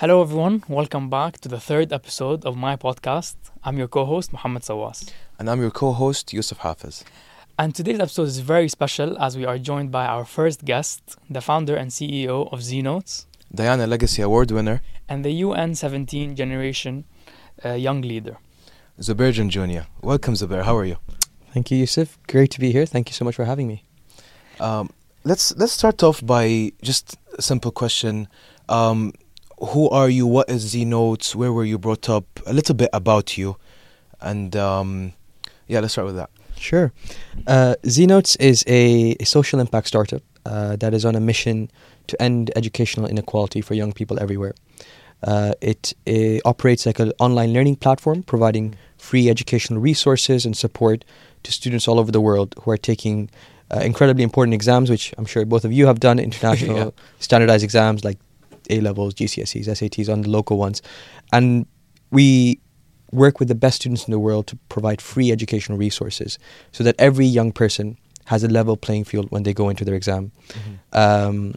Hello, everyone. Welcome back to the third episode of my podcast. I'm your co host, Mohammed Sawas. And I'm your co host, Yusuf Hafiz. And today's episode is very special as we are joined by our first guest, the founder and CEO of Znotes, Diana Legacy Award winner, and the UN 17 Generation uh, Young Leader. Zubair Junjunia Welcome, Zubair. How are you? Thank you, Yusuf. Great to be here. Thank you so much for having me. Um, let's let's start off by just a simple question. Um, who are you? What is Znotes? Where were you brought up? A little bit about you, and um, yeah, let's start with that. Sure. Uh, Znotes is a, a, social impact startup uh, that is on a mission to end educational inequality for young people everywhere. Uh, it, it, operates like an online learning platform, providing free educational resources and support to students all over the world who are taking uh, incredibly important exams, which I'm sure both of you have done, international yeah. standardized exams like A levels, GCSEs, SATs, on the local ones. And we work with the best students in the world to provide free educational resources so that every young person has a level playing field when they go into their exam. Mm-hmm. Um,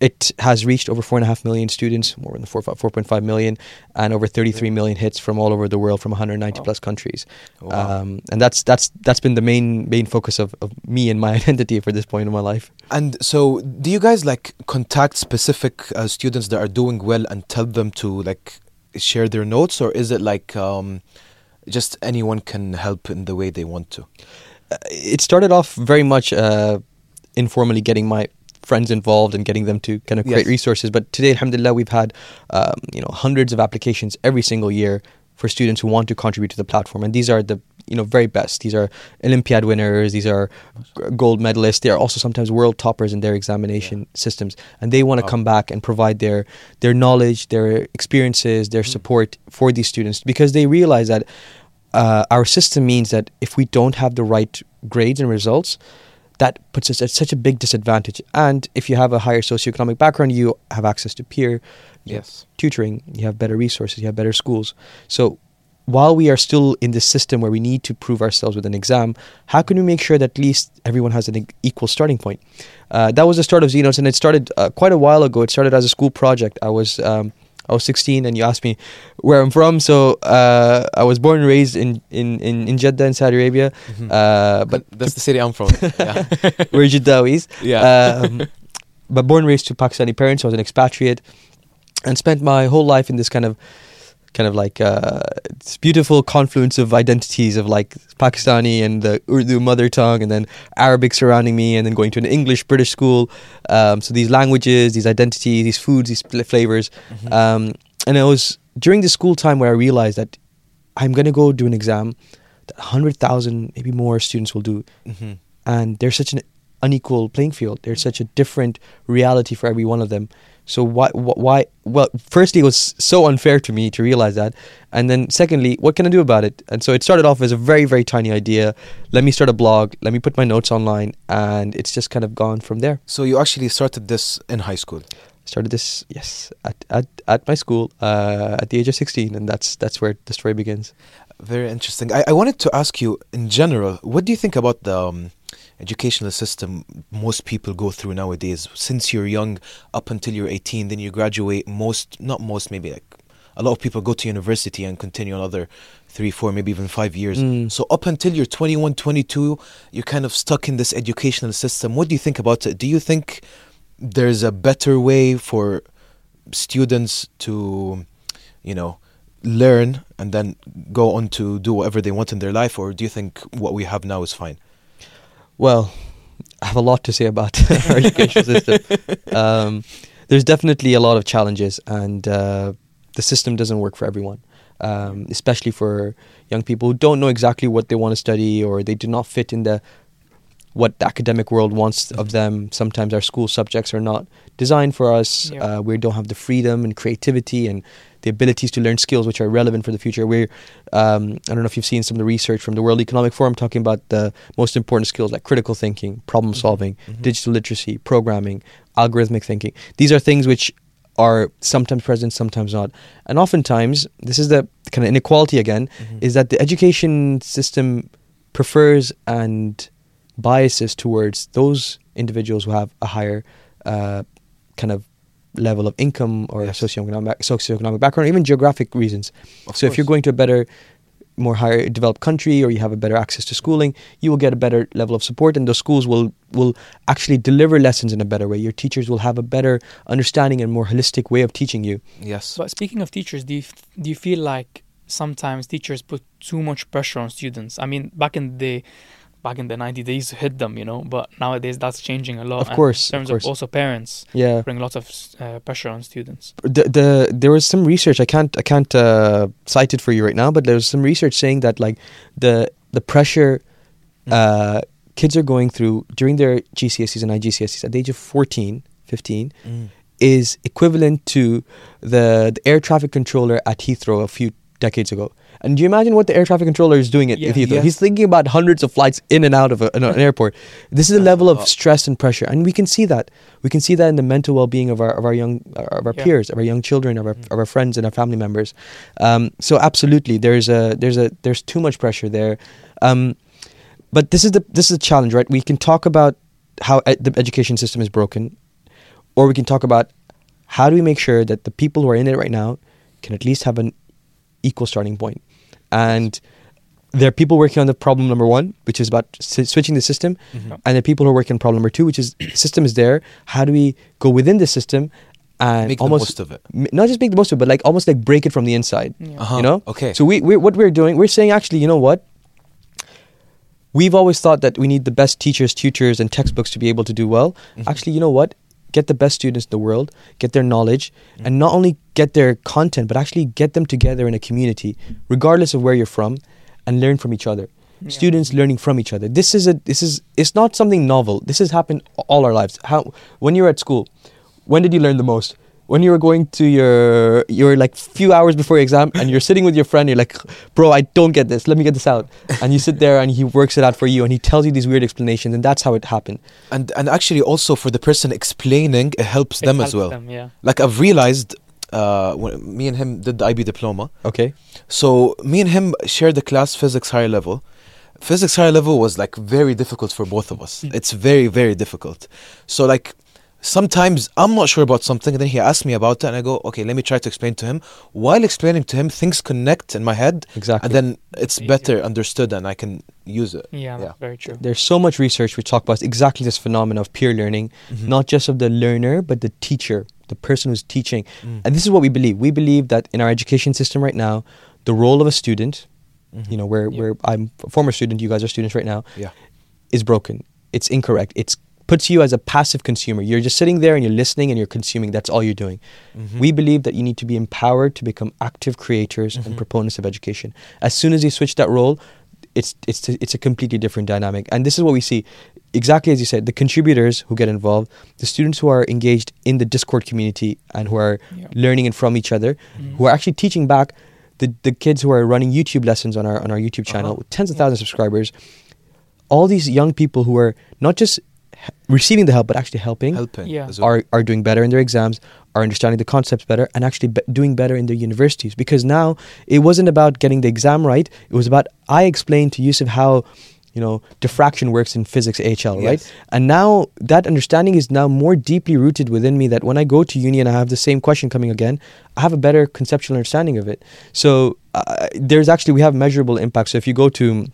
it has reached over four and a half million students, more than 4, 4.5 million, and over 33 million hits from all over the world from 190 wow. plus countries. Wow. Um, and that's that's that's been the main main focus of, of me and my identity for this point in my life. And so, do you guys like contact specific uh, students that are doing well and tell them to like share their notes, or is it like um, just anyone can help in the way they want to? Uh, it started off very much uh, informally, getting my friends involved and getting them to kind of create yes. resources. But today, alhamdulillah, we've had um, you know hundreds of applications every single year for students who want to contribute to the platform, and these are the you know very best. These are Olympiad winners. These are gold medalists. They are also sometimes world toppers in their examination yeah. systems, and they want to come back and provide their their knowledge, their experiences, their mm. support for these students because they realize that uh, our system means that if we don't have the right grades and results, that puts us at such a big disadvantage. And if you have a higher socioeconomic background, you have access to peer yes. tutoring, you have better resources, you have better schools. So while we are still in this system where we need to prove ourselves with an exam, how can we make sure that at least everyone has an equal starting point? Uh, that was the start of Znotes, and it started uh, quite a while ago. It started as a school project. I was um, I was 16, and you asked me where I'm from. So uh, I was born and raised in in in, in Jeddah in Saudi Arabia. Mm-hmm. Uh, but that's the city I'm from. Yeah. We're Jeddawis. Yeah. Um, but born and raised to Pakistani parents. I was an expatriate, and spent my whole life in this kind of kind of like uh, this beautiful confluence of identities of like Pakistani and the Urdu mother tongue, and then Arabic surrounding me, and then going to an English British school. Um, so these languages, these identities, these foods, these flavors, mm-hmm. um, and it was during the school time where I realized that I'm going to go do an exam that hundred thousand, maybe more students will do, mm-hmm. and there's such an unequal playing field. There's such a different reality for every one of them. So why why well firstly it was so unfair to me to realize that. And then secondly what can I do about it? And so it started off as a very very tiny idea. Let me start a blog. Let me put my notes online. And it's just kind of gone from there. So you actually started this in high school? Started this yes at at, at my school uh, at the age of 16 and that's that's where the story begins. Very interesting. I, I wanted to ask you in general what do you think about the um, educational system most people go through nowadays. Since you're young, up until you're 18, then you graduate. Most, not most, maybe like a lot of people go to university and continue another three, four, maybe even five years. Mm. So up until you're 21, 22, you're kind of stuck in this educational system. What do you think about it? Do you think there's a better way for students to, you know, learn and then go on to do whatever they want in their life, or do you think what we have now is fine? Well, I have a lot to say about our education system. Um, there's definitely a lot of challenges, and uh, the system doesn't work for everyone, um, especially for young people who don't know exactly what they want to study or they do not fit in the what the academic world wants of them. Sometimes our school subjects are not designed for us. Yeah. Uh, we don't have the freedom and creativity and the abilities to learn skills which are relevant for the future. We're, um, I don't know if you've seen some of the research from the World Economic Forum talking about the most important skills like critical thinking, problem mm-hmm. solving, mm-hmm. digital literacy, programming, algorithmic thinking. These are things which are sometimes present, sometimes not. And oftentimes, this is the kind of inequality again, mm-hmm. is that the education system prefers and biases towards those individuals who have a higher uh, kind of level of income or Yes. socioeconomic socioeconomic background, or even geographic reasons. Of so if you're going to a better, more higher developed country, or you have a better access to schooling, you will get a better level of support, and those schools will will actually deliver lessons in a better way. Your teachers will have a better understanding and more holistic way of teaching you. yes, But speaking of teachers, do you do you feel like sometimes teachers put too much pressure on students? I mean, back in the day, back in the 90s, they used to hit them, you know. But nowadays, that's changing a lot. Of course, in of terms course. of also parents Yeah. bring lots of uh, pressure on students. the, the there was some research I can't I can't uh, cite it for you right now, but there was some research saying that like the the pressure uh, kids are going through during their GCSEs and IGCSEs at the age of 14, 15 Mm. is equivalent to the, the air traffic controller at Heathrow a few decades ago. And do you imagine what the air traffic controller is doing at Yeah. Heathrow? Yes. He's thinking about hundreds of flights in and out of a, an, an airport. This is a level of stress and pressure, and we can see that. We can see that in the mental well-being of our of our young of our Yeah. peers, of our young children, of our, Mhm. of our friends and our family members. Um, so absolutely, there's a there's a there's too much pressure there. Um, but this is the this is a challenge, right? We can talk about how ed- the education system is broken, or we can talk about how do we make sure that the people who are in it right now can at least have an equal starting point. And there are people working on the problem number one, which is about s- switching the system, Mhm. and there are people who are working on problem number two, which is system is there. How do we go within the system and Make the almost most of it. m- not just make the most of it, but like almost like break it from the inside. Yeah. Uh-huh. You know? Okay. So we, we what we're doing, we're saying actually, you know what? We've always thought that we need the best teachers, tutors, and textbooks to be able to do well. Mhm. Actually, you know what? Get the best students in the world, get their knowledge, Mm. and not only get their content, but actually get them together in a community, regardless of where you're from, and learn from each other. Yeah. Students learning from each other. This is a this is it's not something novel. This has happened all our lives. How when you were at school, when did you learn the most? When you were going to your your like few hours before your exam and you're sitting with your friend, you're like, bro, I don't get this. Let me get this out. And you sit there and he works it out for you and he tells you these weird explanations and that's how it happened. and and actually also for the person explaining, it helps It them helps as well. them, yeah. Like I've realized, uh, when me and him did the IB diploma. Okay. So me and him shared the class physics higher level. Physics higher level was like very difficult for both of us. Mm. It's very very difficult. So like sometimes I'm not sure about something, and then he asks me about it, and I go, okay, let me try to explain to him. While explaining to him, things connect in my head, Exactly. and then it's Easier. better understood, and I can use it. Yeah, Yeah. that's very true. There's so much research we talk about exactly this phenomenon of peer learning, Mhm. not just of the learner, but the teacher, the person who's teaching. Mm. And this is what we believe. We believe that in our education system right now, the role of a student, Mhm. you know, where, Yeah. where I'm a former student, you guys are students right now, Yeah. is broken. It's incorrect. It's puts you as a passive consumer. You're just sitting there and you're listening and you're consuming. That's all you're doing. Mhm. We believe that you need to be empowered to become active creators Mhm. and proponents of education. As soon as you switch that role, it's it's it's a completely different dynamic. And this is what we see. Exactly as you said, the contributors who get involved, the students who are engaged in the Discord community and who are Yeah. learning and from each other, Mhm. who are actually teaching back the, the kids who are running YouTube lessons on our on our YouTube channel Uh-huh. with tens of Yeah. thousands of subscribers. All these young people who are not just receiving the help but actually helping helping. Yeah. are are doing better in their exams, are understanding the concepts better, and actually be- doing better in their universities. Because now it wasn't about getting the exam right; it was about I explained to Yusuf how, you know, diffraction works in physics AHL, right? And now that understanding is now more deeply rooted within me. That when I go to uni and I have the same question coming again, I have a better conceptual understanding of it. So uh, there's actually we have measurable impact. So if you go to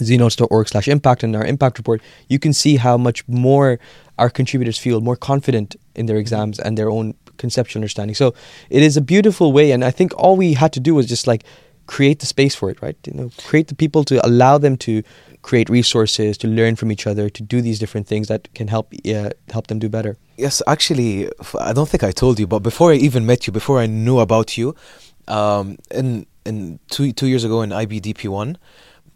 znotes.org slash impact and our impact report, you can see how much more our contributors feel more confident in their exams and their own conceptual understanding. So it is a beautiful way, and I think all we had to do was just like create the space for it, right? You know, create the people to allow them to create resources, to learn from each other, to do these different things that can help uh, help them do better. Yes, actually, I don't think I told you, but before I even met you, before I knew about you, um, in in two two years ago in IBDP one,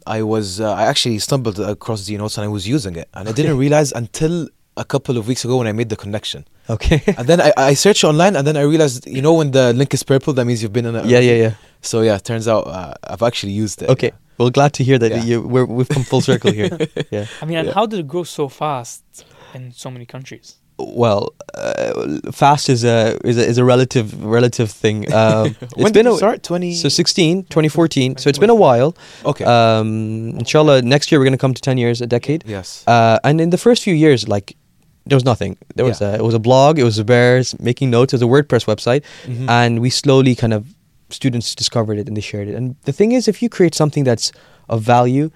I was uh, I actually stumbled across the notes and I was using it, and I didn't realize until a couple of weeks ago when I made the connection. Okay. And then I, I searched online, and then I realized, you know, when the link is purple, that means you've been in it. yeah, yeah, yeah. So yeah, turns out uh, I've actually used it. Okay. Well, glad to hear that Yeah. you we're, we've come full circle here. Yeah. I mean, and Yeah. how did it grow so fast in so many countries? Well, uh, fast is a is a, is a relative relative thing. Um, it's when been did you a, start? Twenty. so 16, 2014. So it's been a while. okay. Um, inshallah, next year we're gonna come to 10 years, a decade. yes. Uh, and in the first few years, like there was nothing. There was Yeah. a, it was a blog. It was a bears making notes. It was a WordPress website, Mhm. and we slowly kind of students discovered it and they shared it. And the thing is, if you create something that's of value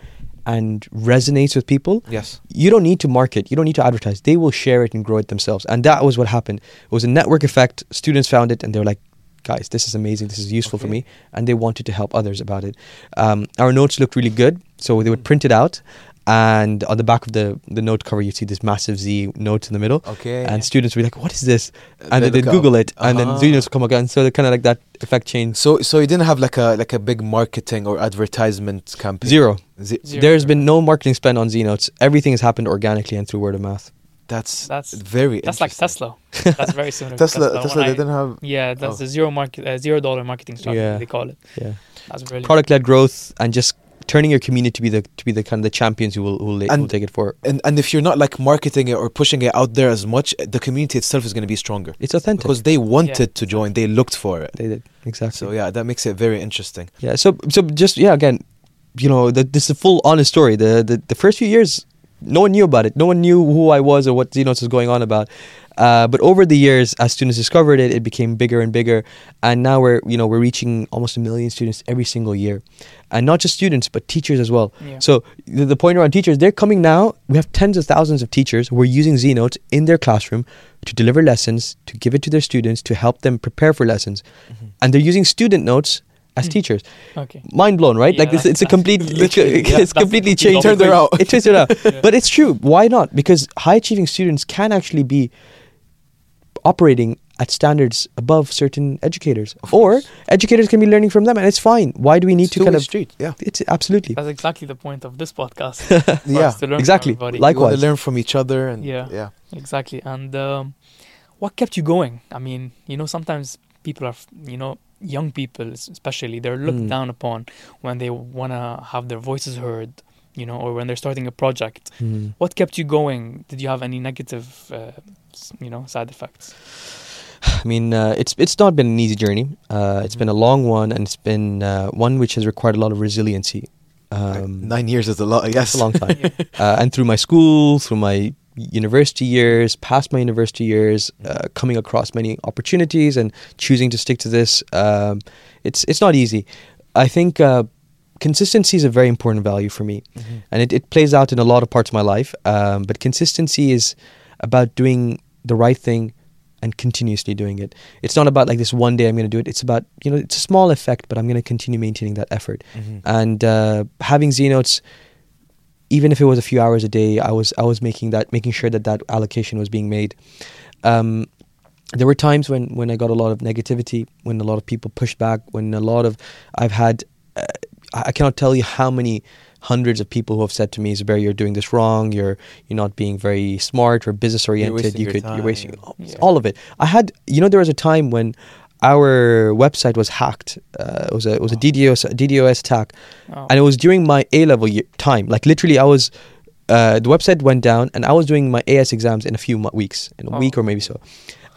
and resonates with people, yes. you don't need to market. You don't need to advertise. They will share it and grow it themselves. And that was what happened. It was a network effect. Students found it and they were like, guys, this is amazing. This is useful for me. And they wanted to help others about it. Um, our notes looked really good. So they would print it out. And on the back of the, the note cover, you'd see this massive Z note in the middle. Okay. And students would be like, what is this? Uh, And they then they'd look Google up. it. And then Ah. students would come again. So they kind of like that effect chain. So so you didn't have like a like a big marketing or advertisement campaign. Zero. Ze- Zero. There's been no marketing spent on Znotes. Everything has happened organically and through word of mouth. That's That's very. that's like. Tesla. That's very similar. to Tesla. Tesla. Tesla. When They I- didn't have. Yeah, that's Oh. the zero market, uh, zero dollar marketing strategy. Yeah. They call it. Yeah. That's brilliant. product led growth and just turning your community to be the to be the kind of the champions who will who will, who will And- take it forward. And and if you're not like marketing it or pushing it out there as much, the community itself is going to be stronger It's authentic. because they wanted to join. They looked for it. they did exactly. So yeah, that makes it very interesting. yeah. So so just yeah again, you know the, this is a full honest story. The, the the first few years, no one knew about it. No one knew who I was or what Znotes was going on about. Uh, but over the years, as students discovered it, it became bigger and bigger, and now we're you know we're reaching almost a million students every single year, and not just students but teachers as well. Yeah. So the, the point around teachers, they're coming now. We have tens of thousands of teachers who are using Znotes in their classroom to deliver lessons, to give it to their students, to help them prepare for lessons, and they're using student notes as Mm. teachers. Okay. Mind blown, right? Yeah, like it's, it's a complete, literally, it's, yeah. it's completely changed. Turned around. It turns it out, Yeah. but it's true. Why not? Because high achieving students can actually be operating at standards above certain educators, Of or course. educators can be learning from them, and it's fine. Why do we need It's to kind of? street. Yeah. It's absolutely. That's exactly the point of this podcast. for Yeah. us to learn from exactly. everybody. Like- You want Likewise. to learn from each other and Yeah. yeah. Exactly. And um, what kept you going? I mean, you know, sometimes people are, f- you know, young people especially, they're looked Mm. down upon when they want to have their voices heard, you know, or when they're starting a project. Mm. What kept you going? Did you have any negative, uh, you know, side effects? I mean, uh, it's it's not been an easy journey. Uh, it's been a long one, and it's been uh, one which has required a lot of resiliency. Um, Nine years is a lot. Yes. A long time. Yeah. uh, and through my school, through my university years, past my university years, uh, coming across many opportunities and choosing to stick to this, um, it's it's not easy. I think uh, consistency is a very important value for me, Mhm. and it, it plays out in a lot of parts of my life. Um, but consistency is about doing the right thing and continuously doing it. It's not about like this one day I'm going to do it. It's about you know it's a small effect, but I'm going to continue maintaining that effort Mhm. and uh, having Znotes, even if it was a few hours a day, I was I was making that making sure that that allocation was being made. Um, there were times when when I got a lot of negativity, when a lot of people pushed back, when a lot of I've had uh, I cannot tell you how many hundreds of people who have said to me, Zubair, you're doing this wrong. You're you're not being very smart or business oriented. You could time. you're wasting Yeah. all of it. I had you know there was a time when our website was hacked. Uh, it was a it was a. DDoS DDoS attack Oh. and it was during my A level year time. Like literally, I was uh, the website went down, and I was doing my AS exams in a few mo- weeks, in a Oh. week or maybe so.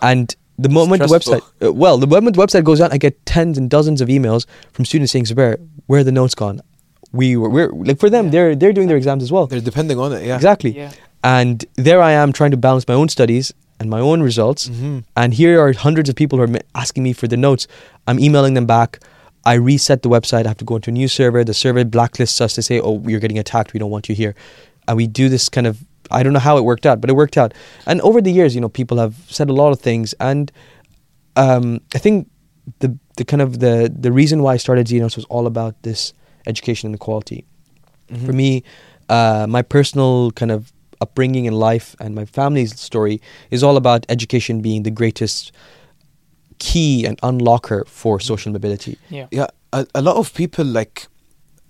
And the moment the website, uh, well, the moment the website goes down, I get tens and dozens of emails from students saying, "Zubair, where are the notes gone?" We were we're like for them, Yeah. they're they're doing their exams as well. They're depending on it. Yeah. Exactly. yeah. And there I am trying to balance my own studies and my own results. Mhm. And here are hundreds of people who are asking me for the notes. I'm emailing them back. I reset the website. I have to go into a new server. The server blacklists us to say, "Oh, you're getting attacked. We don't want you here." And we do this kind of. I don't know how it worked out, but it worked out. And over the years, you know, people have said a lot of things, and um, I think the the kind of the the reason why I started Znotes was all about this education and equality Mhm. for me, uh, my personal kind of upbringing in life and my family's story is all about education being the greatest key and unlocker for social mobility. Yeah. Yeah, a, a lot of people like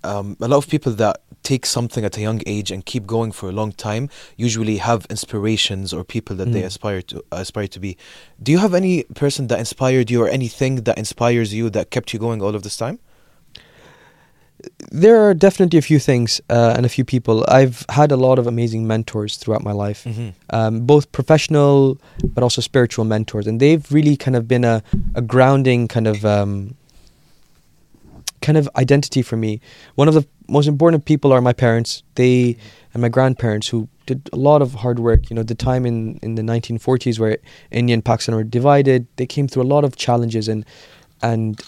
um, a lot of people that take something at a young age and keep going for a long time usually have inspirations or people that they Mm. aspire to aspire to be. Do you have any person that inspired you or anything that inspires you that kept you going all of this time? There are definitely a few things uh, and a few people. I've had a lot of amazing mentors throughout my life. Mm-hmm. um, both professional but also spiritual mentors, and they've really kind of been a, a grounding kind of um, kind of identity for me. One of the most important people are my parents. They and my grandparents who did a lot of hard work. You know, the time in in the 1940s where India and Pakistan were divided, they came through a lot of challenges and and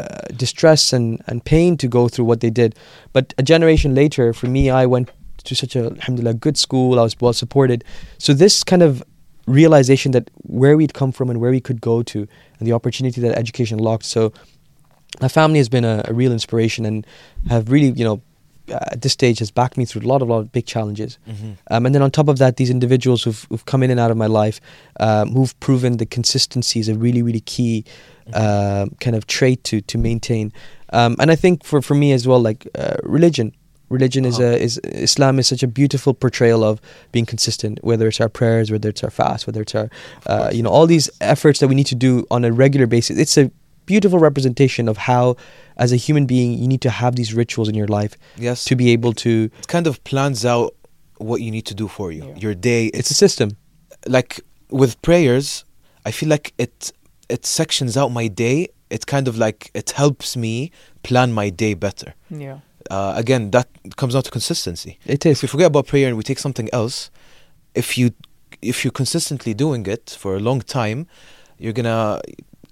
uh, distress and and pain to go through what they did. But a generation later, for me, I went to such a alhamdulillah good school. I was well supported. So this kind of realization that where we'd come from and where we could go to, and the opportunity that education locked. So my family has been a, a real inspiration and have really, you know, at this stage has backed me through a lot of lot of big challenges. Mm-hmm. Um, and then on top of that, these individuals who've, who've come in and out of my life, um, who've proven the consistency is a really, really key uh, kind of trait to to maintain. Um, and I think for, for me as well, like uh, religion, religion is Uh-huh. a is Islam is such a beautiful portrayal of being consistent. Whether it's our prayers, whether it's our fast, whether it's our uh, you know all these efforts that we need to do on a regular basis. It's a beautiful representation of how, as a human being, you need to have these rituals in your life Yes. to be able to. it kind of plans out what you need to do for you. Yeah. Your day. It's a system. like with prayers, I feel like it it sections out my day. It kind of like it helps me plan my day better. Yeah. Uh, again, that comes down to consistency. It If we forget about prayer and we take something else, if you if you're consistently doing it for a long time, you're gonna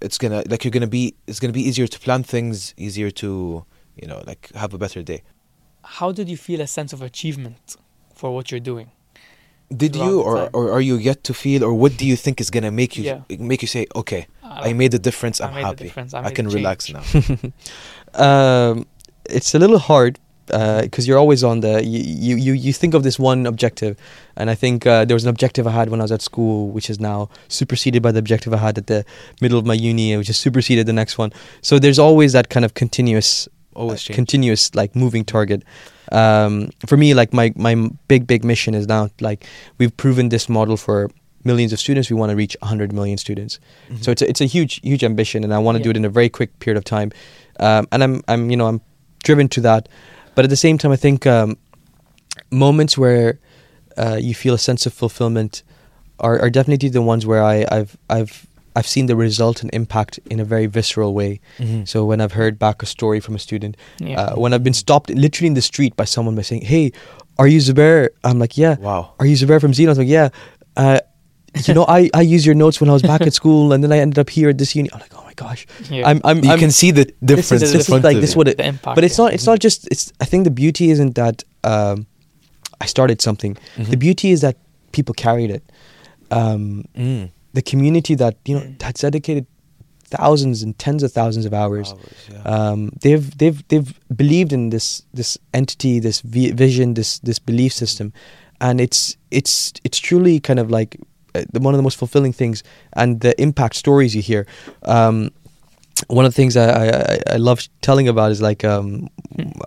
it's gonna like you're gonna be it's gonna be easier to plan things, easier to you know like have a better day. How did you feel a sense of achievement for what you're doing? Did you or, or are you yet to feel or what do you think is gonna make you Yeah. make you say okay Uh, I made a difference I I'm made a happy difference, I I, can a relax now. um, it's a little hard because you're always on the you, you you think of this one objective, and I think uh, there was an objective I had when I was at school, which is now superseded by the objective I had at the middle of my uni, which is superseded the next one. So there's always that kind of continuous, Always uh, continuous like moving target. Um, for me, like my my big big mission is now like we've proven this model for millions of students. We want to reach 100 million students. Mhm. So it's a, it's a huge huge ambition, and I want to do it in a very quick period of time. Um, and I'm I'm you know I'm driven to that, but at the same time, I think um, moments where uh, you feel a sense of fulfillment are, are definitely the ones where I, I've I've I've seen the result and impact in a very visceral way. Mhm. So when I've heard back a story from a student, Yeah. uh, when I've been stopped literally in the street by someone by saying, "Hey, are you Zubair?" I'm like, "Yeah." wow. Are you Zubair from Znotes? I'm like, "Yeah." Uh, you know, I, I used your notes when I was back at school, and then I ended up here at this uni. I'm like, "Oh my gosh!" yeah. I'm I'm You I'm, can see the this difference is, this is front like this you. what it, the impact. but it's yeah. not it's not just it's i think the beauty isn't that um i started something the Mhm. beauty is that people carried it um Mm. the community that you know Mm. that's dedicated thousands and tens of thousands of hours Hours, yeah. um they've they've they've believed in this this entity this vi- vision this this belief system and it's it's it's truly kind of like the, one of the most fulfilling things and the impact stories you hear um one of the things I, I, I- I love telling about is like um,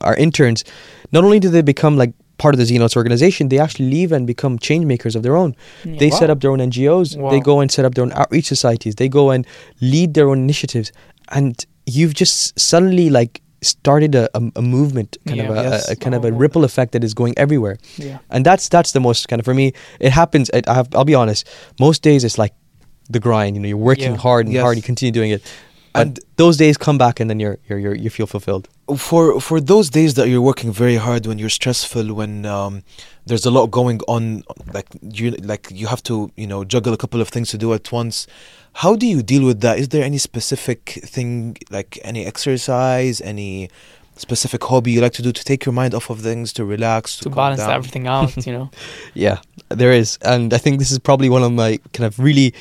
our interns. Not only do they become like part of the Znotes organization, they actually leave and become change makers of their own. Yeah. They set up their own NGOs. They go and set up their own outreach societies. They go and lead their own initiatives. And you've just suddenly like started a, a, a movement, kind of a, Yes. a, a kind of a Oh. ripple effect that is going everywhere. Yeah. And that's that's the most kind of for me. It happens. It, I have, I'll be honest. Most days it's like the grind. You know, you're working Yeah. hard and Yes. hard. You continue doing it. But And- those days come back, and then you're, you're, you're you feel fulfilled. for for those days that you're working very hard when you're stressful when um, there's a lot going on like you like you have to you know juggle a couple of things to do at once how do you deal with that is there any specific thing like any exercise any specific hobby you like to do to take your mind off of things to relax to, To balance down? everything out, you know. Yeah, there is, and I think this is probably one of my kind of really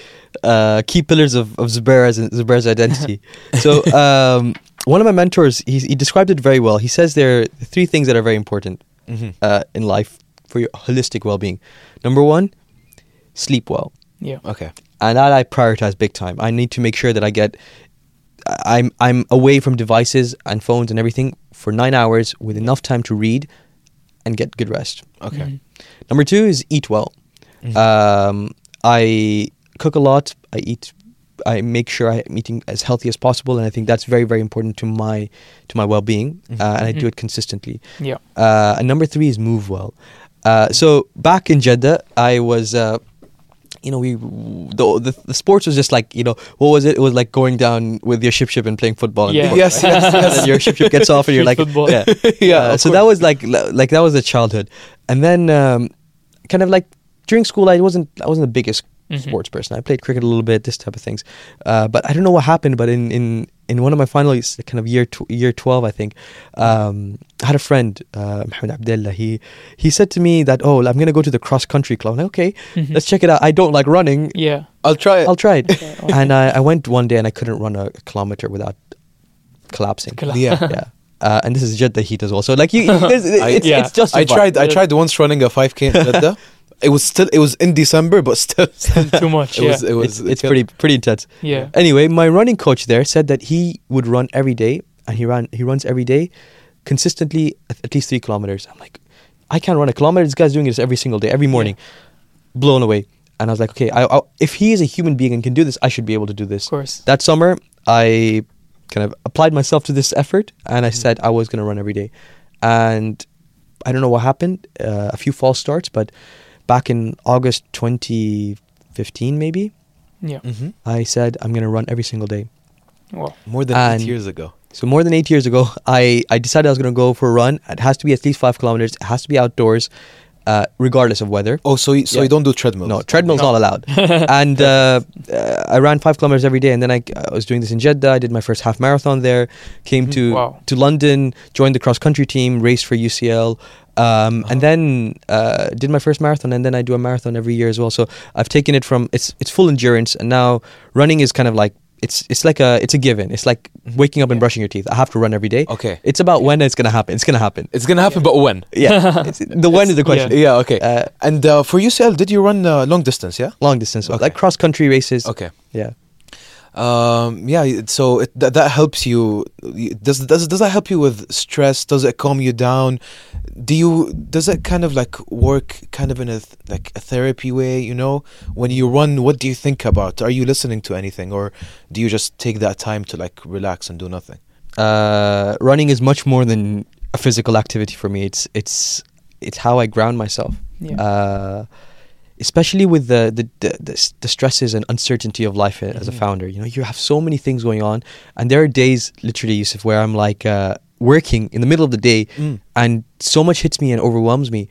uh, key pillars of, of Zubair's Zubair's identity. so, um, one of my mentors, he, he described it very well. He says there are three things that are very important Mhm. uh, in life for your holistic well-being. Number one, sleep well. Yeah. okay and that I prioritize big time. I need to make sure that I get I'm I'm away from devices and phones and everything for 9 hours with enough time to read and get good rest. okay Mhm. Number 2 is eat well. Mhm. Um I cook a lot. I eat I make sure I'm eating as healthy as possible and I think that's very very important to my to my well-being Mhm. uh, and I do Mhm. it consistently. Yeah. Uh, and number three is move well. Uh, so back in Jeddah, I was, uh, you know, we the, the the sports was just like you know what was it? It was like going down with your ship ship and playing football. Yeah. Yes, yes, And yes. your ship ship gets off and you're like, football. yeah, Yeah, Uh, so that was like like that was the childhood, and then um, kind of like during school I wasn't I wasn't the biggest Mhm. sports person. I played cricket a little bit, this type of things. Uh, but I don't know what happened. But in in in one of my finals, kind of year tw- year twelve, I think, um, I had a friend, uh, Mohammed Abdullah. He he said to me that oh, I'm gonna go to the cross country club. I'm like, okay, Mhm. let's check it out. I don't like running. Yeah. I'll try it. I'll try it. Okay, okay. And I, I went one day and I couldn't run a kilometer without collapsing. Colla- Yeah. yeah. Uh, and this is Jeddah heat as well. So like you, it's, it's, Yeah. it's just I tried. I tried once running a 5k in Jeddah. It was still. It was in December, but still. Too much. It yeah. was. It was. It's, it's pretty pretty intense. yeah. Anyway, my running coach there said that he would run every day, and he ran he runs every day, consistently at, at least three kilometers. I'm like, I can't run a kilometer. This guy's doing this every single day, every morning. Blown away, and I was like, okay, I, I, if he is a human being and can do this, I should be able to do this. Of course. That summer, I kind of applied myself to this effort, and I said I was going to run every day, and I don't know what happened. Uh, a few false starts, but back in August 2015, maybe. Yeah. Mhm. I said I'm going to run every single day. Well. More than And- eight years ago. So more than eight years ago, I, I decided I was going to go for a run. It has to be at least five kilometers. It has to be outdoors, uh, regardless of weather. Oh, so you, so Yeah. you don't do treadmills? No, treadmill's No. not allowed. and uh, uh, I ran five kilometers every day, and then I, I was doing this in Jeddah. I did my first half marathon there. Came Mhm. to Wow. to London, joined the cross country team, raced for UCL, um, and then uh, did my first marathon. And then I do a marathon every year as well. So I've taken it from it's it's full endurance, and now running is kind of like it's it's like a it's a given. It's like waking up and Yeah. brushing your teeth. I have to run every day. Okay. It's about when it's gonna happen. It's gonna happen. It's gonna happen, but when? Yeah, it's, the when is the question. Yeah. Okay. Uh, and uh, for UCL, did you run uh, long distance? Yeah. long distance, Okay. like cross country races. Okay. Yeah. Um, yeah. So it, that that helps you. you- Does does does that help you with stress? Does it calm you down? Do you does it kind of like work kind of in a th- like a therapy way? You know, when you run, what do you think about? Are you listening to anything, or do you just take that time to like relax and do nothing? uh, running is much more than a physical activity for me. It's it's it's how I ground myself. Yeah. Uh, especially with the the, the the stresses and uncertainty of life as a Mhm. founder. You know, you have so many things going on, and there are days, literally, Yusuf, where I'm like uh, working in the middle of the day, Mm. and so much hits me and overwhelms me.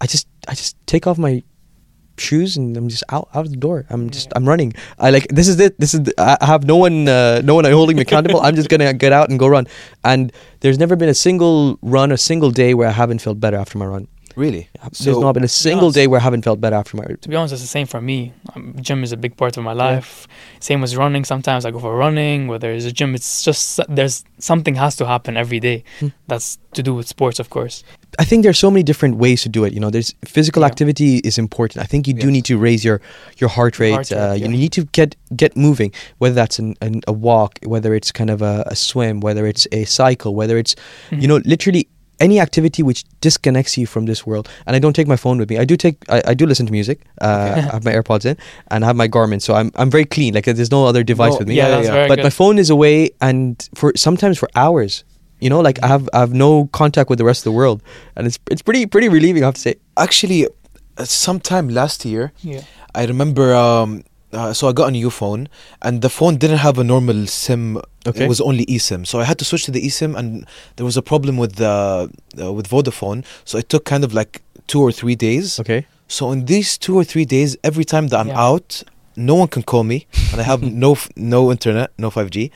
I just I just take off my shoes and I'm just out out of the door. I'm just. I'm running. I like this is it. This is the, I I have no one uh, no one holding me accountable. I'm just gonna get out and go run. And there's never been a single run, a single day where I haven't felt better after my run. Really? there's not been a single honest- day where I haven't felt better after my. To be honest, it's the same for me. Um, gym is a big part of my life. Same as running. Sometimes I go for running. Whether it's a gym, it's just there's something has to happen every day. Hmm. That's to do with sports, of course. I think there's so many different ways to do it. You know, there's physical Yeah. activity is important. I think you do need to raise your your heart rate. Heart rate, uh, yeah. You need to get get moving. Whether that's an, an, a walk, whether it's kind of a, a swim, whether it's a cycle, whether it's Mhm. you know literally any activity which disconnects you from this world. And I don't take my phone with me. I do take I, I do listen to music. Uh, I have my AirPods in and I have my Garmin, so I'm I'm very clean. Like there's no other device No, with me. yeah, yeah, that's yeah. very but good. my phone is away, and for sometimes for hours. You know, like I have I have no contact with the rest of the world, and it's it's pretty pretty relieving. I have to say. Actually, uh, sometime last year, yeah. I remember. Um, uh, so I got a new phone, and the phone didn't have a normal SIM. Okay. It was only eSIM. So I had to switch to the eSIM, and there was a problem with the uh, with Vodafone. So it took kind of like two or three days. Okay. So in these two or three days, every time that I'm Yeah. out, no one can call me, and I have no f- no internet, no five G.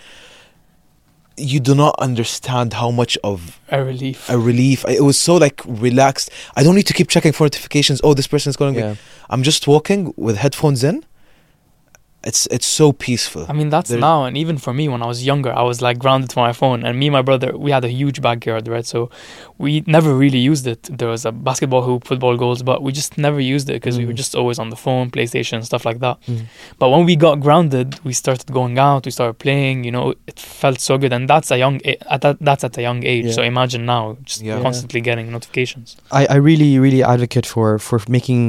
You do not understand how much of A relief. a relief. I- It was so like relaxed. I don't need to keep checking for notifications. Oh, this person is calling me. I'm just walking with headphones in. It's it's so peaceful. I mean, that's There- now, and even for me, when I was younger, I was like grounded to my phone. And me and my brother, we had a huge backyard, right? So we never really used it. There was a basketball hoop, football goals, but we just never used it because we were Mhm. just always on the phone, PlayStation, stuff like that. Mm. But when we got grounded, we started going out, we started playing. You know, it felt so good, and that's a young, at that, that's at a young age. Yeah. So imagine now, just Yeah. constantly getting notifications. I, I really really advocate for for making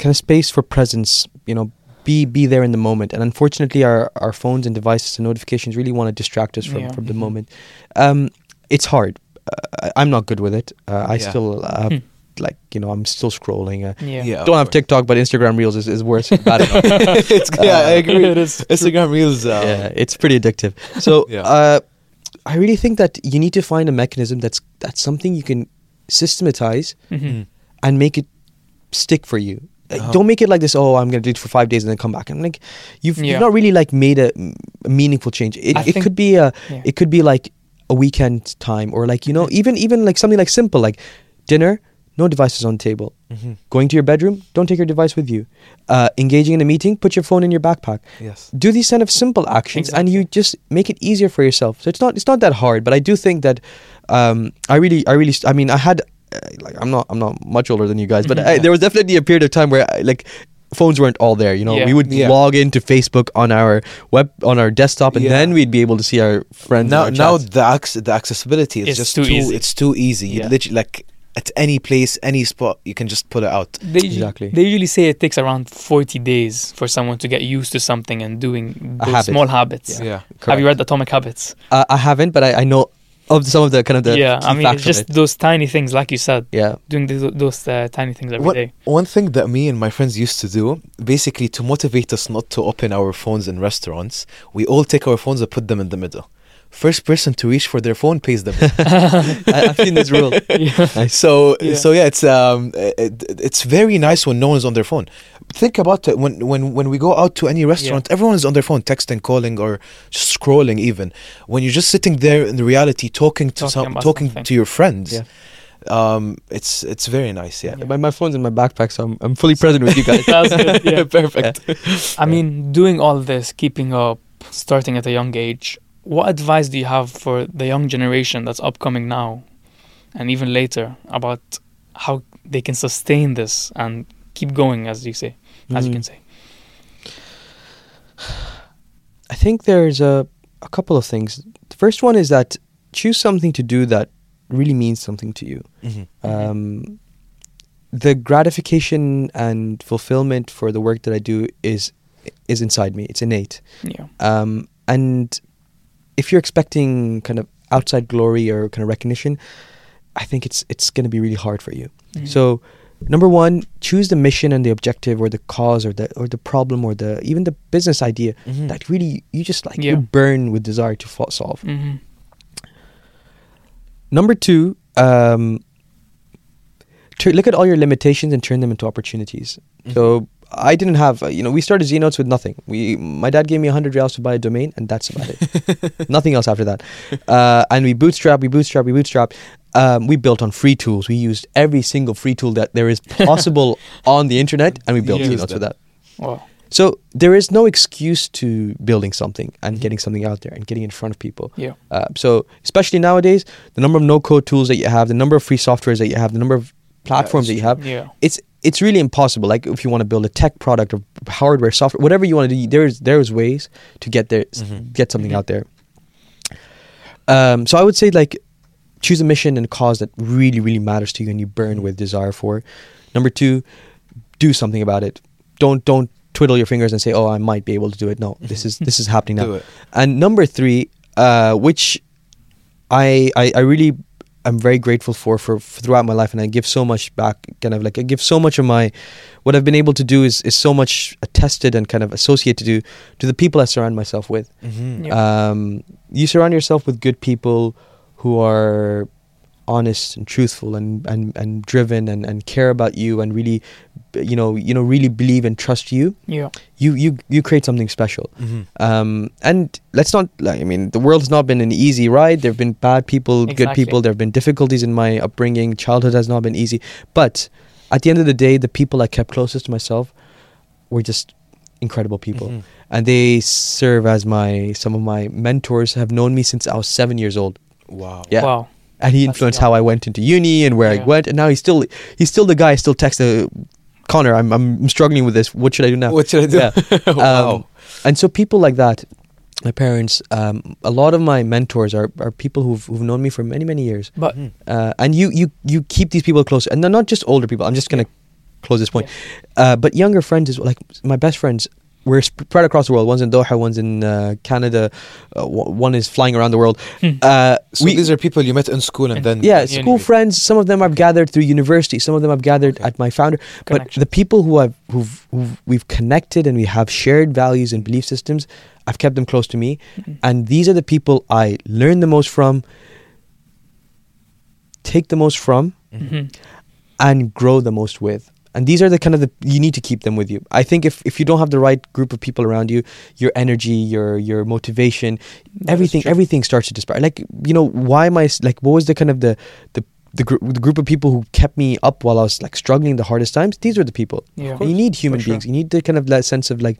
kind of space for presence. You know, be be there in the moment. And unfortunately, our our phones and devices and notifications really want to distract us from Yeah. from the Mhm. moment. Um, it's hard. Uh, I- I'm not good with it. Uh, I Yeah. still uh, Hmm. like you know I'm still scrolling. Uh, Yeah. Yeah. don't have TikTok, but Instagram Reels is, is worse. Bad enough. it's, yeah, I Uh, agree. it is. Instagram Reels. Uh, yeah, it's pretty addictive. So Yeah. uh, I really think that you need to find a mechanism that's that's something you can systematize Mhm. Mm. and make it stick for you. Uh-huh. Don't make it like this. Oh, I'm gonna do it for five days and then come back. I'm like, you've, Yeah. you've not really like made a, a meaningful change. It, I it think- could be a Yeah. it could be like a weekend time or like you know Mhm. even even like something like simple like dinner, no devices on the table. hmm Going to your bedroom, don't take your device with you. Uh, engaging in a meeting, put your phone in your backpack. Yes. Do these kind of simple actions, and you just make it easier for yourself. So it's not it's not that hard, but I do think that um, I really I really I mean I had Uh, like I'm not I'm not much older than you guys, but. I, uh, there was definitely a period of time where I, like phones weren't all there. You know, Yeah. we would Yeah. log into Facebook on our web on our desktop, and Yeah. then we'd be able to see our friends. Now, our now the ac- the accessibility is It's just too too, easy. It's too easy. You Yeah. literally like at any place, any spot, you can just pull it out. They usually, Exactly. they usually say it takes around 40 days for someone to get used to something and doing those habit. small habits. Yeah. Have you read Atomic Habits? Uh, I haven't, but I, I know of some of the kind of the yeah, key I mean, it's just it. those tiny things, like you said, yeah. doing those, those uh, tiny things every day. One, one thing that me and my friends used to do, basically to motivate us not to open our phones in restaurants, we all take our phones and put them in the middle. First person to reach for their phone pays them. I, I've seen this rule. yeah. So Yeah. so yeah, it's um it, it's very nice when no one's on their phone. Think about it when when when we go out to any restaurant, everyone is on their phone, texting, calling, or just scrolling. Even when you're just sitting there in the reality, talking to Talking some, talking something. to your friends. Yeah. Um, it's it's very nice. Yeah. Yeah. My, my phone's in my backpack, so I'm, I'm fully present with you guys. That's good, yeah. Perfect. I mean, doing all this, keeping up, starting at a young age, what advice do you have for the young generation that's upcoming now and even later about how they can sustain this and keep going, as you say, as you can say? I think there's a, a couple of things. The first one is that choose something to do that really means something to you. Mhm. Um, the gratification and fulfillment for the work that I do is is inside me. It's innate. Yeah. Um, and if you're expecting kind of outside glory or kind of recognition, I think it's it's going to be really hard for you. Mhm. So, number one, choose the mission and the objective, or the cause, or the or the problem, or the even the business idea Mhm. that really you just like Yeah. you burn with desire to solve. Mhm. Number two, um, look at all your limitations and turn them into opportunities. So I didn't have, uh, you know, we started Znotes with nothing. We, my dad gave me hundred riyals to buy a domain, and that's about it. nothing else after that. Uh, and we bootstrap, we bootstrap, we bootstrap. Um, we built on free tools. We used every single free tool that there is possible on the internet, and we built. Znotes with that. Wow. So there is no excuse to building something and getting something out there and getting in front of people. Yeah. Uh, so especially nowadays, the number of no-code tools that you have, the number of free softwares that you have, the number of platforms that you have, Yeah. it's it's really impossible. Like if you want to build a tech product or hardware, software, whatever you want to do, there's there's ways to get there, Mhm. get something Mhm. out there. Um, so I would say like choose a mission and a cause that really really matters to you and you burn with desire for. Number two, do something about it. Don't don't twiddle your fingers and say, "Oh, I might be able to do it." No, this is this is happening now. Do it. And number three, uh, which I, I I really am very grateful for, for for throughout my life, and I give so much back. Kind of like I give so much of my what I've been able to do is is so much attested and kind of associated to to the people I surround myself with. Mhm. Yeah. Um, you surround yourself with good people who are honest and truthful and, and, and driven and, and care about you and really you know you know really believe and trust you Yeah. you you you create something special Mhm. um, and let's not like I mean the world has not been an easy ride. There have been bad people, good people. There have been difficulties in my upbringing. Childhood has not been easy. But at the end of the day, the people I kept closest to myself were just incredible people, Mhm. and they serve as my some of my mentors. Have known me since I was seven years old, Wow. Yeah. Wow. and he influenced how I went into uni and where Yeah. I went. And now he's still he's still the guy. I still text uh, Connor. I'm I'm struggling with this. What should I do now? What should I do? Yeah. wow. Um, and so people like that, my parents, um, a lot of my mentors are, are people who've, who've known me for many, many years. But Mhm. Uh, and you, you, you keep these people close. And they're not just older people. I'm just going to close this point. Uh, but younger friends, is like my best friends, we're spread across the world. One's in Doha, one's in uh, Canada, uh, w- one is flying around the world. Hmm. Uh, So these are people you met in school and And- then yeah, Yeah, school anyway. friends. Some of them I've gathered through university. Some of them I've gathered Okay. at my founder. But the people who I've who've, who've we've connected and we have shared values and belief systems, I've kept them close to me, Mhm. and these are the people I learn the most from, take the most from, Mhm. and grow the most with. And these are the kind of the you need to keep them with you. I think if if you don't have the right group of people around you, your energy, your your motivation, That is everything everything starts to disparage. Like you know, why am I s- like? What was the kind of the the the, gr- the group of people who kept me up while I was like struggling the hardest times? These were the people. Yeah. You need human sure. beings. You need the kind of that sense of like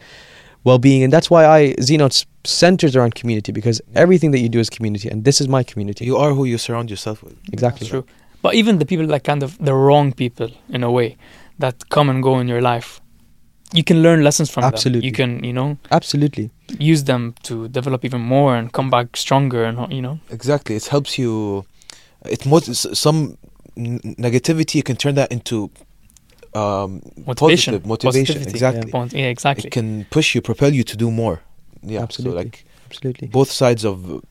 well-being, and that's why I Znotes centers around community because everything that you do is community, and this is my community. You are who you surround yourself with. exactly. That's true. But even the people like kind of the wrong people in a way that come and go in your life, you can learn lessons from them. Absolutely. You can, you know, Absolutely. use them to develop even more and come back stronger and you know. Exactly. It helps you. It s- some negativity. You can turn that into um, Motivation, positive motivation. positivity. Exactly. Point- Yeah, exactly. It can push you, propel you to do more. Yeah. Absolutely. So like Absolutely. both sides of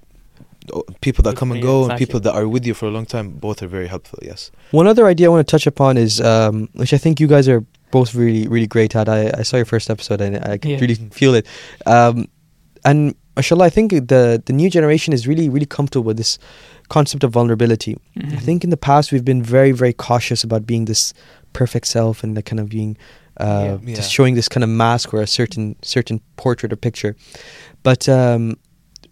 people that come and Yeah, go and people that are with you for a long time, both are very helpful. Yes. One other idea I want to touch upon is, um, which I think you guys are both really, really great at. I, I saw your first episode and I could Yeah. really feel it. Um, and mashallah, I think the the new generation is really, really comfortable with this concept of vulnerability. I Mhm. think in the past we've been very, very cautious about being this perfect self and the kind of being uh, Yeah. Yeah. just showing this kind of mask or a certain certain portrait or picture. But um,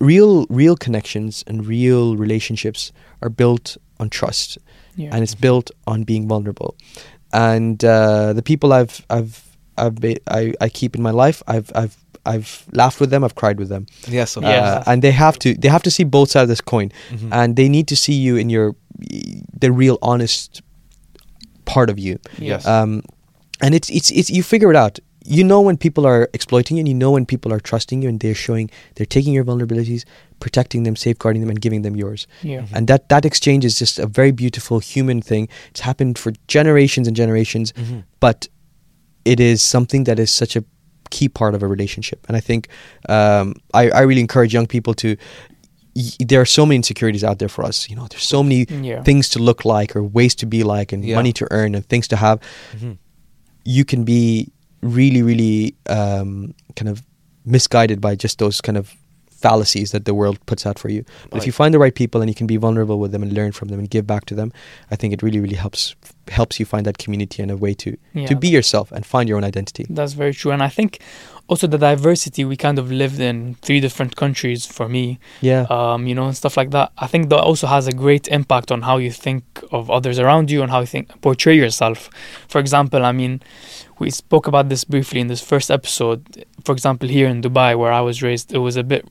real, real connections and real relationships are built on trust yeah. and it's built on being vulnerable. And uh, the people I've I've I've be, I, I keep in my life, I've I've I've laughed with them, I've cried with them, Yes. of Yeah. uh, and they have to they have to see both sides of this coin, course. Mhm. and they need to see you in your the real honest part of you. Yes. Um, and it's it's it's you figure it out. You know when people are exploiting you, and you know when people are trusting you, and they're showing they're taking your vulnerabilities, protecting them, safeguarding them, and giving them yours yeah. and that that exchange is just a very beautiful human thing it's happened for generations and generations Mhm. but it is something that is such a key part of a relationship and i think um, I, I really encourage young people to there are so many insecurities out there for us you know there's so many Yeah. things to look like or ways to be like and Yeah. money to earn and things to have Mhm. you can be really really um, kind of misguided by just those kind of fallacies that the world puts out for you but if you find the right people and you can be vulnerable with them and learn from them and give back to them i think it really really helps helps you find that community and a way to Yeah. to be yourself and find your own identity That's very true. And I think also the diversity we kind of lived in three different countries for me, yeah um, you know, and stuff like that. I think that also has a great impact on how you think of others around you and how you think portray yourself. For example, I mean, we spoke about this briefly in this first episode. For example, here in Dubai, where I was raised, it was a bit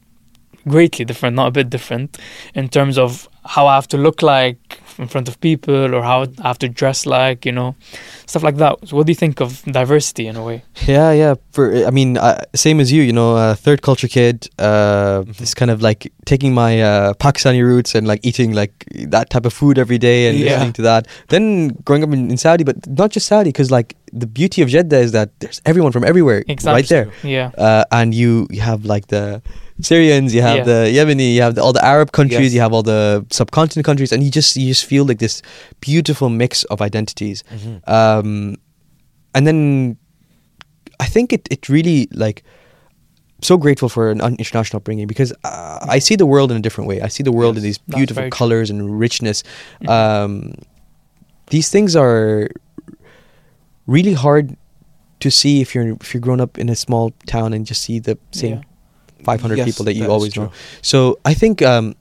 greatly different, not a bit different, in terms of how I have to look like in front of people or how I have to dress like, you know, stuff like that. So what do you think of diversity in a way? yeah yeah for i mean uh, same as you you know uh, third culture kid uh Mhm. this kind of like taking my uh pakistani roots and like eating like that type of food every day and Yeah. listening to that then growing up in, in saudi but not just saudi because like the beauty of jeddah is that there's everyone from everywhere Exactly. right there Yeah. uh, and you, you have like the Syrians, you have Yeah. the Yemeni, you have the, all the Arab countries, Yes. you have all the subcontinent countries, and you just you just feel like this beautiful mix of identities. Mhm. Um, and then I think it it really like so grateful for an international upbringing because uh, I see the world in a different way. I see the world in these beautiful very true. colors and richness. Mhm. Um, these things are really hard to see if you're if you're grown up in a small town and just see the same Yeah. 500 Yes, people that you is always know. So I think um,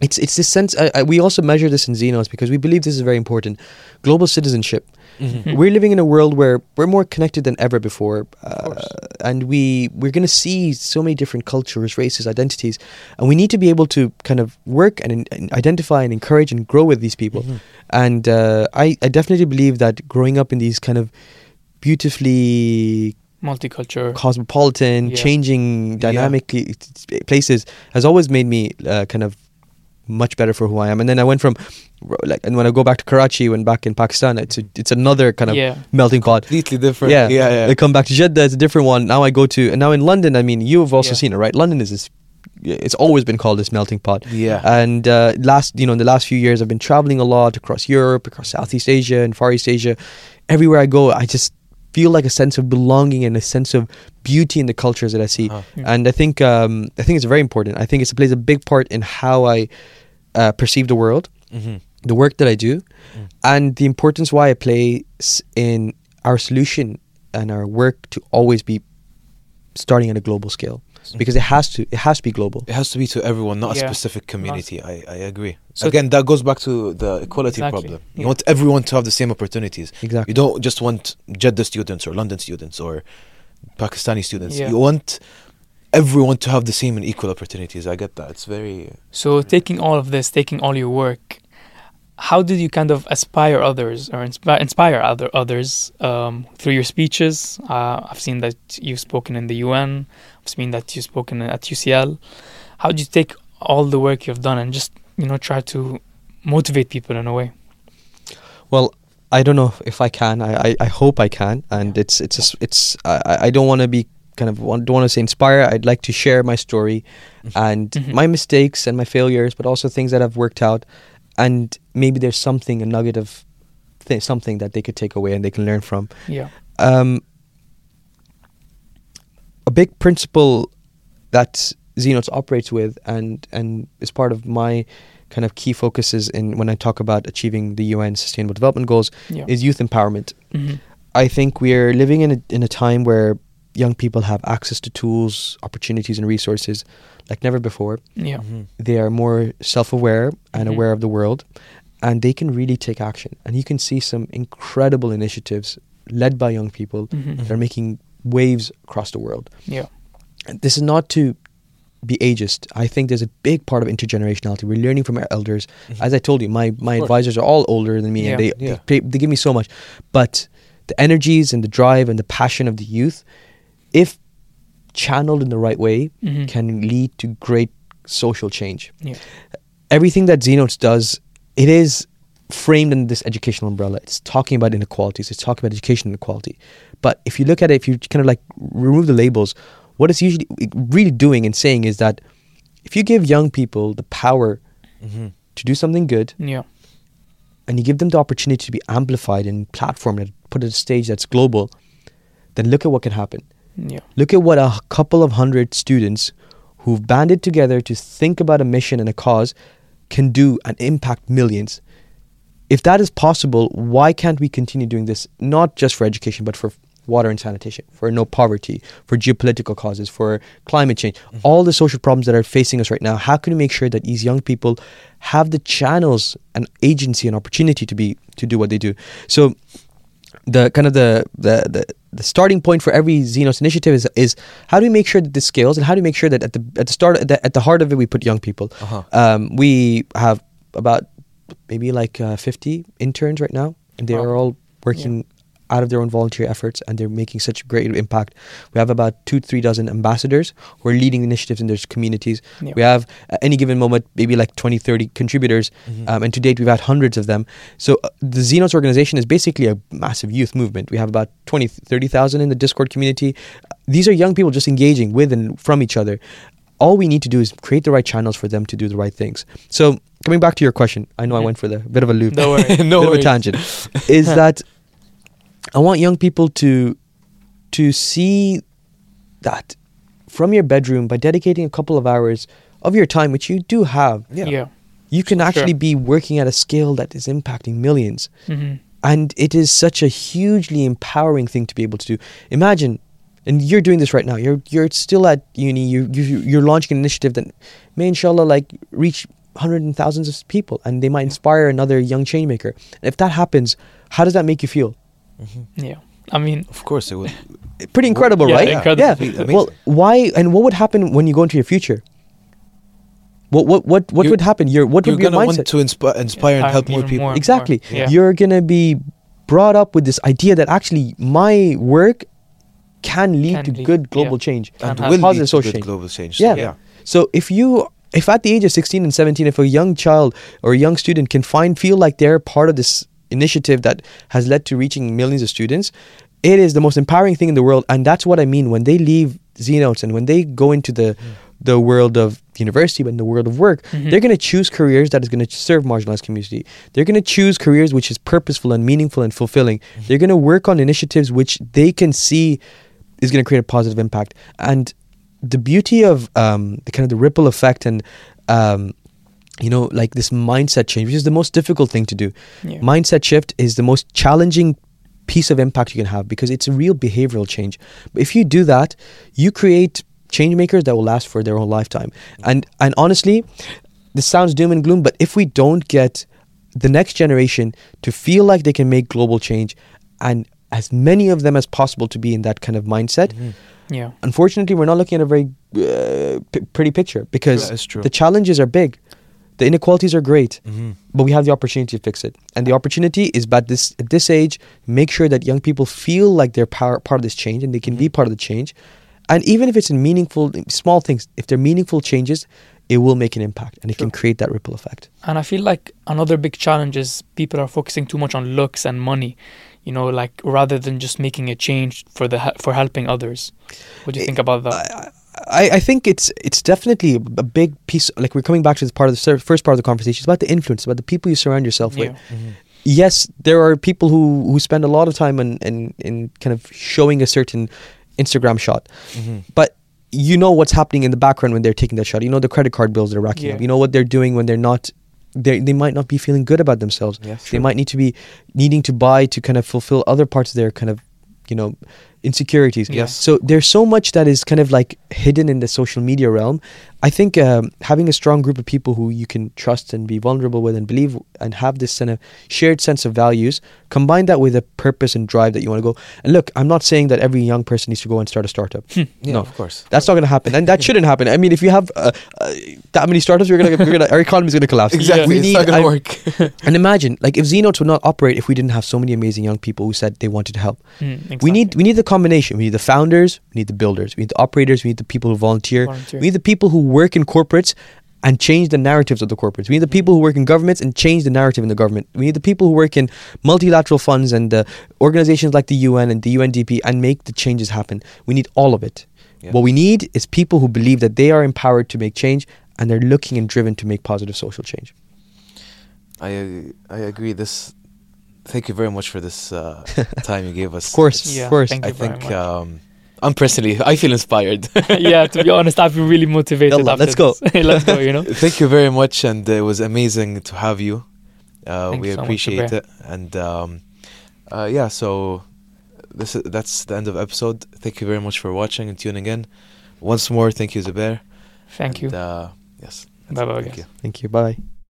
it's it's this sense. I, I, we also measure this in Znotes because we believe this is very important. Global citizenship. Mhm. Hmm. We're living in a world where we're more connected than ever before, uh, and we we're going to see so many different cultures, races, identities, and we need to be able to kind of work and, and identify and encourage and grow with these people. Mhm. And uh, I I definitely believe that growing up in these kind of beautifully Multicultural. cosmopolitan, Yeah. changing dynamically places has always made me uh, kind of much better for who I am. And then I went from like, and when I go back to Karachi, when back in Pakistan, it's a, it's another kind of yeah. melting pot. Completely different. Yeah, yeah, yeah. I come back to Jeddah, it's a different one. Now I go to, and now in London, I mean, you've also Yeah. seen it, right? London is this. It's always been called this melting pot. Yeah. And uh, last, you know, in the last few years, I've been traveling a lot across Europe, across Southeast Asia and Far East Asia. Everywhere I go, I just feel like a sense of belonging and a sense of beauty in the cultures that I see. Uh-huh. Mm. And I think um, I think it's very important. I think it plays a big part in how I uh, perceive the world, Mhm. the work that I do, Mm. and the importance why I play in our solution and our work to always be starting at a global scale Mm-hmm. because it has to it has to be global. It has to be to everyone, not a specific community. I, I agree. So- Again, that goes back to the equality Exactly, problem. You yeah. want everyone to have the same opportunities. Exactly. You don't just want Jeddah students or London students or Pakistani students. Yeah. You want everyone to have the same and equal opportunities. I get that. It's very. So taking all of this, taking all your work, how did you kind of aspire others or inspire, inspire other others um, through your speeches? Uh, I've seen that you've spoken in the UN. I've seen that you've spoken at UCL. How do you take all the work you've done and just you know try to motivate people in a way? Well, I don't know if I can. I, I, I hope I can, and it's it's a it's I, I don't want to be kind of want- don't want to say inspire. I'd like to share my story and Mhm. my mistakes and my failures, but also things that have worked out, and maybe there's something a nugget of th- something that they could take away and they can learn from. Yeah. Um, a big principle that Znotes operates with and and is part of my kind of key focuses in when I talk about achieving the UN Sustainable Development Goals Yeah. is youth empowerment. hmm I think we're living in a in a time where young people have access to tools, opportunities, and resources like never before. Yeah. Mhm. They are more self-aware and Mhm. aware of the world, and they can really take action. And you can see some incredible initiatives led by young people hmm that are making waves across the world. Yeah. And this is not to be ageist. I think there's a big part of intergenerationality. We're learning from our elders. Mhm. As I told you, my, my advisors are all older than me, Yeah. and they, Yeah. they they give me so much. But the energies and the drive and the passion of the youth, if channeled in the right way, hmm can lead to great social change. Yeah. Everything that Znotes does, it is framed in this educational umbrella. It's talking about inequalities. It's talking about education inequality. But if you look at it, if you kind of like remove the labels, what it's usually really doing and saying is that if you give young people the power Mhm. to do something good Yeah. and you give them the opportunity to be amplified and platformed and put at a stage that's global, then look at what can happen. Yeah. Look at what a couple of hundred students who've banded together to think about a mission and a cause can do and impact millions. If that is possible, why can't we continue doing this, not just for education, but for water and sanitation, for no poverty, for geopolitical causes, for climate change, mm-hmm. all the social problems that are facing us right now? How can we make sure that these young people have the channels and agency and opportunity to be to do what they do? So the kind of the the, the the starting point for every Znotes initiative is is how do we make sure that this scales and how do we make sure that at the at the start at the, at the heart of it we put young people. Uh-huh. Um, we have about maybe like uh, 50 interns right now, and they Wow. are all working out of their own volunteer efforts, and they're making such a great impact. We have about two, three dozen ambassadors who are leading initiatives in their communities. Yeah. We have at any given moment maybe like 20, 30 contributors, Mhm. um, and to date we've had hundreds of them. So uh, the Znotes organization is basically a massive youth movement. We have about 20, 30,000 in the Discord community. These are young people just engaging with and from each other. All we need to do is create the right channels for them to do the right things. So coming back to your question, I know I went for the bit of a loop, Don't worry. no bit of a tangent, is that I want young people to to see that from your bedroom by dedicating a couple of hours of your time, which you do have, Yeah. Yeah. you can Sure. actually be working at a scale that is impacting millions. hmm And it is such a hugely empowering thing to be able to do. Imagine, and you're doing this right now. You're you're still at uni. You you you're launching an initiative that may, inshallah, like reach hundreds and thousands of people, and they might inspire another young change maker. And if that happens, how does that make you feel? Mhm. Yeah. I mean, Of course it would. Pretty incredible, Yeah, right? incredible. Yeah. Amazing. Well, why and what would happen when you go into your future? What what what what You're- would happen? Your what would be your gonna mindset? want to inspire, inspire and help more people. more. exactly. Yeah. You're gonna be brought up with this idea that actually my work can lead Can to lead- good global yeah. change. Can And have will lead positive to social good change. global change. Yeah. yeah. So if you if at the age of 16 and 17 if a young child or a young student can find feel like they're part of this initiative that has led to reaching millions of students it is the most empowering thing in the world. And that's what i mean when they leave Znotes and when they go into the the world of university but in the world of work Mhm. they're going to choose careers that is going to serve marginalized community. They're going to choose careers which is purposeful and meaningful and fulfilling. They're going to work on initiatives which they can see is going to create a positive impact. And the beauty of um, the kind of the ripple effect and um, you know like this mindset change which is the most difficult thing to do yeah. mindset shift is the most challenging piece of impact you can have because it's a real behavioral change. But if you do that, you create change makers that will last for their whole lifetime. And and honestly, this sounds doom and gloom, but if we don't get the next generation to feel like they can make global change and as many of them as possible to be in that kind of mindset, Mhm. Yeah. unfortunately, we're not looking at a very uh, p- pretty picture because That is true. the challenges are big. The inequalities are great, Mhm. but we have the opportunity to fix it. And the opportunity is at this at this age, make sure that young people feel like they're par- part of this change and they can be Mhm. part of the change. And even if it's in meaningful, small things, if they're meaningful changes, it will make an impact and it can create that ripple effect. And I feel like another big challenge is people are focusing too much on looks and money, you know, like rather than just making a change for the he- for helping others. What do you Eh, think about that? I, I, think it's it's definitely a big piece. Like we're coming back to this part of the first part of the conversation. It's about the influence, about the people you surround yourself with. Yeah. Mhm. yes, there are people who, who spend a lot of time in, in, in kind of showing a certain Instagram shot, Mhm. but you know what's happening in the background when they're taking that shot. You know the credit card bills they're racking Yeah. up. You know what they're doing when they're not. They they might not be feeling good about themselves. They might need to be needing to buy to kind of fulfill other parts of their kind of you know insecurities. Yes. So there's so much that is kind of like hidden in the social media realm. I think um, having a strong group of people who you can trust and be vulnerable with and believe and have this kind of shared sense of values, combine that with a purpose and drive that you want to go. And look, I'm not saying that every young person needs to go and start a startup. Yeah, No. of course. That's not going to happen, and that shouldn't happen. I mean, if you have uh, uh, that many startups, we're gonna, we're gonna our economy is gonna collapse. Exactly. We it's need, not gonna I- work. and imagine, like, if Znotes would not operate if we didn't have so many amazing young people who said they wanted to help. Mm, We need we need the combination. We need the founders, we need the builders, we need the operators, we need the people who volunteer, Volunteer. we need the people who work in corporates and change the narratives of the corporates. We need the people who work in governments and change the narrative in the government. We need the people who work in multilateral funds and uh, organizations like the UN and the UNDP and make the changes happen. We need all of it. Yeah. What we need is people who believe that they are empowered to make change and they're looking and driven to make positive social change. I I agree. This. Thank you very much for this uh, time you gave us. Of course, It's- Yeah, of course. thank I you very think much. um, I'm personally I feel inspired. yeah, to be honest, I've been really motivated. Yalla, after let's go. let's go. You know. Thank you very much, and it was amazing to have you. Uh, Thank we you so appreciate Zubair. it, and um, uh, yeah. So this is, that's the end of the episode. Thank you very much for watching and tuning in. Once more, thank you, Zubair. Thank you. And, uh, yes. Bye bye, Thank guys. you. Thank you. Bye.